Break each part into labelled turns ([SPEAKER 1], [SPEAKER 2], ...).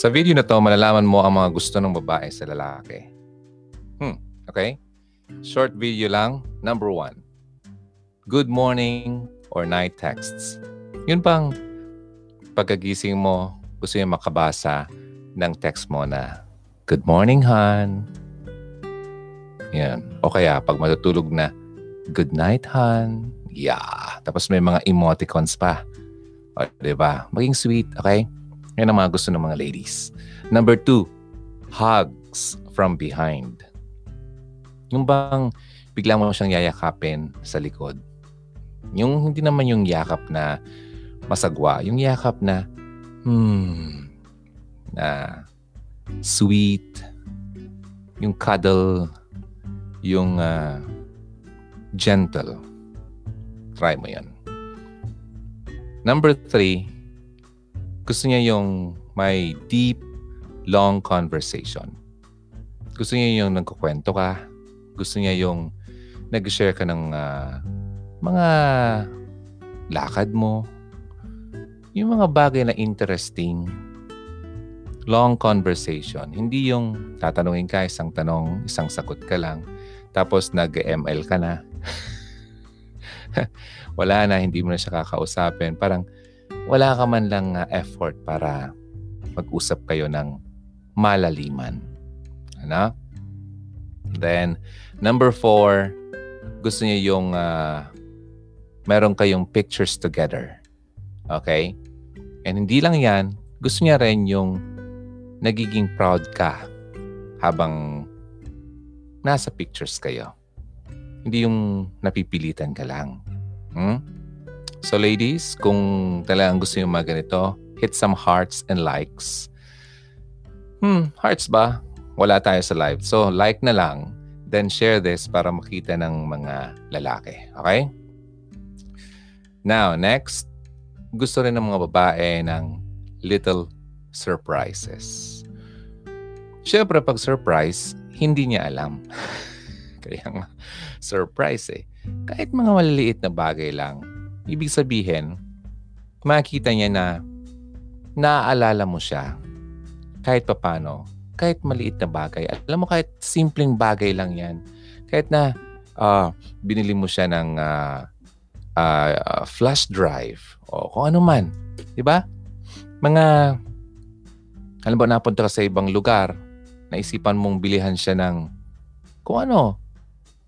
[SPEAKER 1] Sa video na to, malalaman mo ang mga gusto ng babae sa lalaki. Hmm, okay? Short video lang. Number one. Good morning or night texts. Yun pang pagkagising mo, gusto niya makabasa ng text mo na, Good morning, Han. Yan. O kaya, pag matutulog na, Good night, Han. Yeah. Tapos may mga emoticons pa. O, diba? Maging sweet, okay? Yan ang mga gusto ng mga ladies. Number two, hugs from behind. Yung bang bigla mo siyang yayakapin sa likod. Yung hindi naman yung yakap na masagwa. Yung yakap na, hmm, na sweet, yung cuddle, yung uh, gentle. Try mo yan. Number three, gusto niya yung may deep, long conversation. Gusto niya yung nagkukwento ka. Gusto niya yung nag-share ka ng uh, mga lakad mo. Yung mga bagay na interesting. Long conversation. Hindi yung tatanungin ka isang tanong, isang sagot ka lang. Tapos nag-ML ka na. Wala na, hindi mo na siya kakausapin. Parang, wala ka man lang uh, effort para mag-usap kayo ng malaliman. Ano? Then, number four, gusto niya yung uh, meron kayong pictures together. Okay? And hindi lang yan, gusto niya rin yung nagiging proud ka habang nasa pictures kayo. Hindi yung napipilitan ka lang. Hmm? So ladies, kung talagang gusto nyo mga ganito, hit some hearts and likes. Hmm, hearts ba? Wala tayo sa live. So like na lang, then share this para makita ng mga lalaki. Okay? Now, next, gusto rin ng mga babae ng little surprises. Siyempre, pag surprise, hindi niya alam. Kaya nga, surprise eh. Kahit mga maliliit na bagay lang, Ibig sabihin, makikita niya na naaalala mo siya kahit papano, kahit maliit na bagay. Alam mo, kahit simpleng bagay lang yan. Kahit na uh, binili mo siya ng uh, uh, flash drive o kung ano man. Di ba? Mga, alam ba, napunta ka sa ibang lugar, naisipan mong bilihan siya ng kung ano,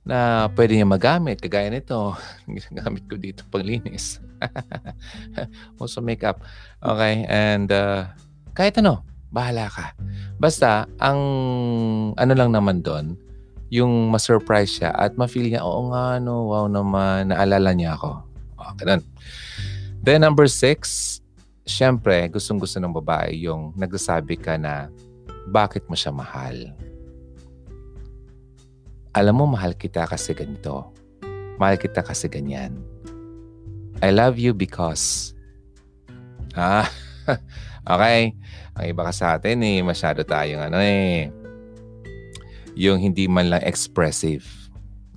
[SPEAKER 1] na pwede niya magamit. Kagaya nito, ginagamit ko dito paglinis. also makeup. Okay, and uh, kahit ano, bahala ka. Basta, ang ano lang naman doon, yung ma-surprise siya at ma-feel niya, oo nga, no, wow naman, naalala niya ako. Oh, ganun. Then number six, syempre, gustong-gusto ng babae yung nagsasabi ka na bakit mo siya mahal alam mo, mahal kita kasi ganito. Mahal kita kasi ganyan. I love you because... Ah, okay. Ang iba ka sa atin eh, masyado tayong ano eh, yung hindi man lang expressive.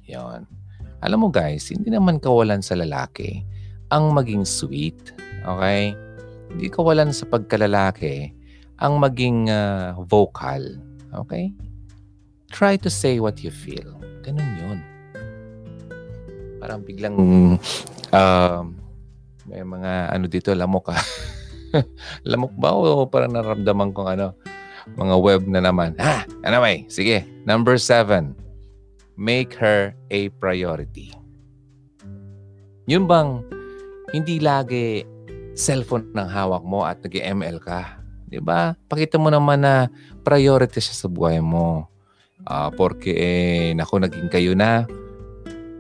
[SPEAKER 1] Yon. Alam mo guys, hindi naman kawalan sa lalaki ang maging sweet. Okay? Hindi kawalan sa pagkalalaki ang maging uh, vocal. Okay? Try to say what you feel. Ganun yun. Parang biglang uh, may mga ano dito, lamok ka. lamok ba o parang naramdaman kong ano, mga web na naman. Ah, anyway, sige. Number seven, make her a priority. Yun bang hindi lagi cellphone ng hawak mo at nag-ML ka? 'Di ba? Pakita mo naman na priority siya sa buhay mo. Uh, porque eh, naku, naging kayo na,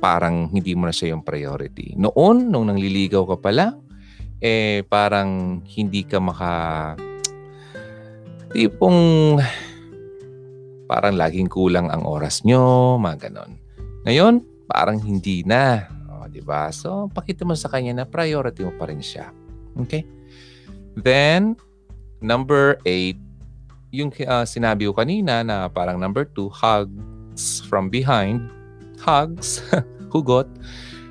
[SPEAKER 1] parang hindi mo na siya yung priority. Noon, nung nangliligaw ka pala, eh parang hindi ka maka tipong parang laging kulang ang oras nyo, mga ganon. Ngayon, parang hindi na. O, di ba? So, pakita mo sa kanya na priority mo pa rin siya. Okay? Then, number eight, yung uh, sinabi ko kanina na parang number two, hugs from behind. Hugs, hugot.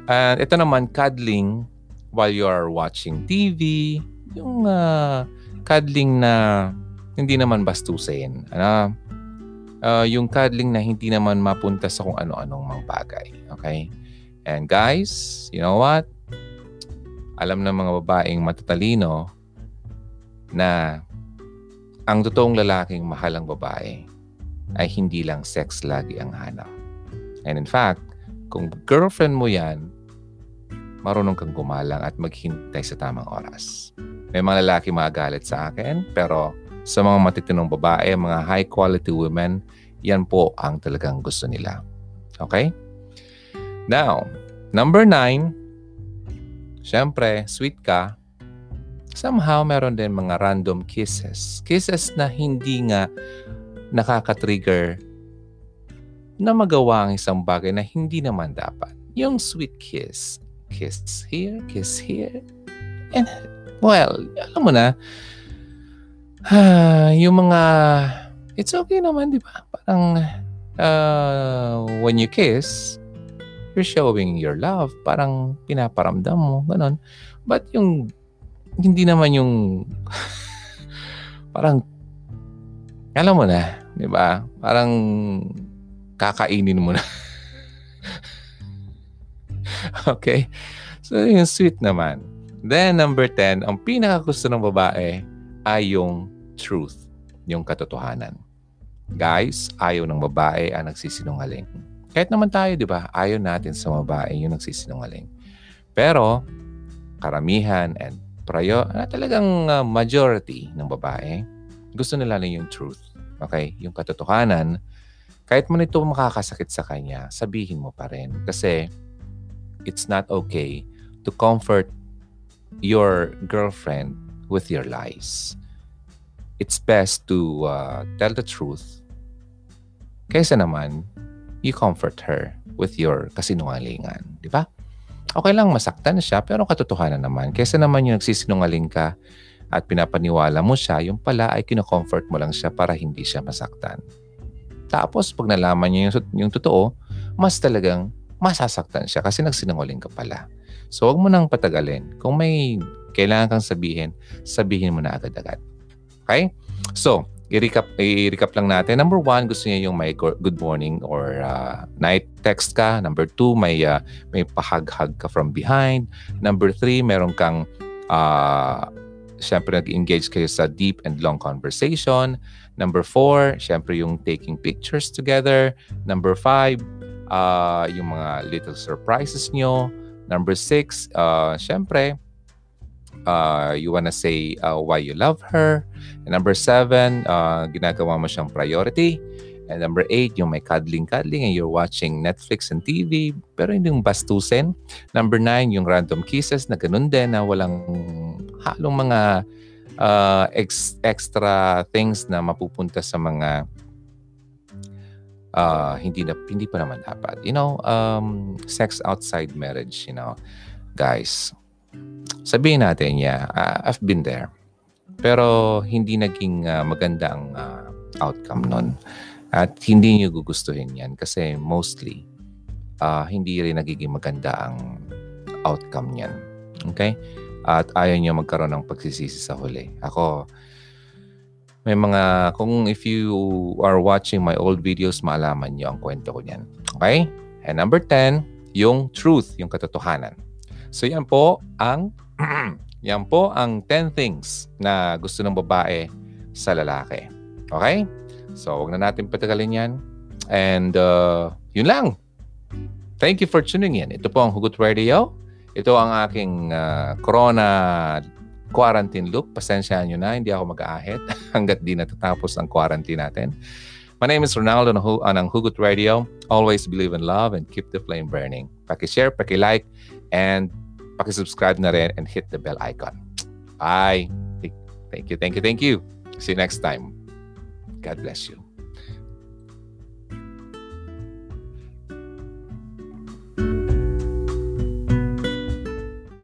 [SPEAKER 1] And ito naman, cuddling while you are watching TV. Yung uh, cuddling na hindi naman bastusin. Ano? Uh, yung cuddling na hindi naman mapunta sa kung ano-anong mga bagay. Okay? And guys, you know what? Alam ng mga babaeng matatalino na ang totoong lalaking mahal ang babae ay hindi lang sex lagi ang hanap. And in fact, kung girlfriend mo yan, marunong kang gumalang at maghintay sa tamang oras. May mga lalaki magalit sa akin, pero sa mga matitinong babae, mga high quality women, yan po ang talagang gusto nila. Okay? Now, number nine, syempre, sweet ka, somehow meron din mga random kisses. Kisses na hindi nga nakaka-trigger na magawa ang isang bagay na hindi naman dapat. Yung sweet kiss. Kiss here, kiss here. And, well, alam mo na, ah, yung mga, it's okay naman, di ba? Parang, uh, when you kiss, you're showing your love. Parang pinaparamdam mo, ganun. But yung, hindi naman yung, parang, alam mo na, di ba? Parang, kakainin mo na. okay? So, yung sweet naman. Then, number 10, ang pinakagusto ng babae ay yung truth, yung katotohanan. Guys, ayaw ng babae ang nagsisinungaling. Kahit naman tayo, di ba? Ayaw natin sa babae yung nagsisinungaling. Pero, karamihan and prayo, na talagang uh, majority ng babae, gusto nila lang yung truth. Okay? Yung katotohanan kahit mo nito makakasakit sa kanya, sabihin mo pa rin. Kasi it's not okay to comfort your girlfriend with your lies. It's best to uh, tell the truth. Kaysa naman, you comfort her with your kasinungalingan. Di ba? Okay lang masaktan siya, pero katotohanan naman. Kaysa naman yung nagsisinungaling ka at pinapaniwala mo siya, yung pala ay kinocomfort mo lang siya para hindi siya masaktan. Tapos pag nalaman niya yung, yung totoo, mas talagang masasaktan siya kasi nagsinungaling ka pala. So huwag mo nang patagalin. Kung may kailangan kang sabihin, sabihin mo na agad-agad. Okay? So, i-recap, i-recap lang natin. Number one, gusto niya yung may good morning or uh, night text ka. Number two, may, uh, may pahag-hag ka from behind. Number three, meron kang uh, syempre nag-engage kayo sa deep and long conversation. Number four, syempre yung taking pictures together. Number five, uh, yung mga little surprises nyo. Number six, uh, syempre, uh, you wanna say uh, why you love her. And number seven, uh, ginagawa mo siyang priority. And number eight, yung may cuddling-cuddling and you're watching Netflix and TV, pero hindi yung bastusin. Number nine, yung random kisses na ganun din na walang halong mga uh, ex- extra things na mapupunta sa mga uh, hindi na hindi pa naman dapat. You know, um, sex outside marriage, you know. Guys, sabihin natin, yeah, uh, I've been there. Pero hindi naging uh, maganda ang uh, outcome nun. At hindi niyo gugustuhin yan kasi mostly uh, hindi rin nagiging maganda ang outcome niyan. Okay? at ayaw niya magkaroon ng pagsisisi sa huli. Ako, may mga, kung if you are watching my old videos, maalaman niyo ang kwento ko niyan. Okay? And number 10, yung truth, yung katotohanan. So yan po ang yan po ang 10 things na gusto ng babae sa lalaki. Okay? So, wag na natin patagalin yan. And uh, yun lang. Thank you for tuning in. Ito po ang Hugot Radio. Ito ang aking uh, corona quarantine loop. Pasensyahan nyo na, hindi ako mag-aahit hanggat di natatapos ang quarantine natin. My name is Ronaldo ng Hugot Radio. Always believe in love and keep the flame burning. Paki-share, paki-like, and paki-subscribe na rin and hit the bell icon. Bye. Thank you, thank you, thank you. See you next time. God bless you.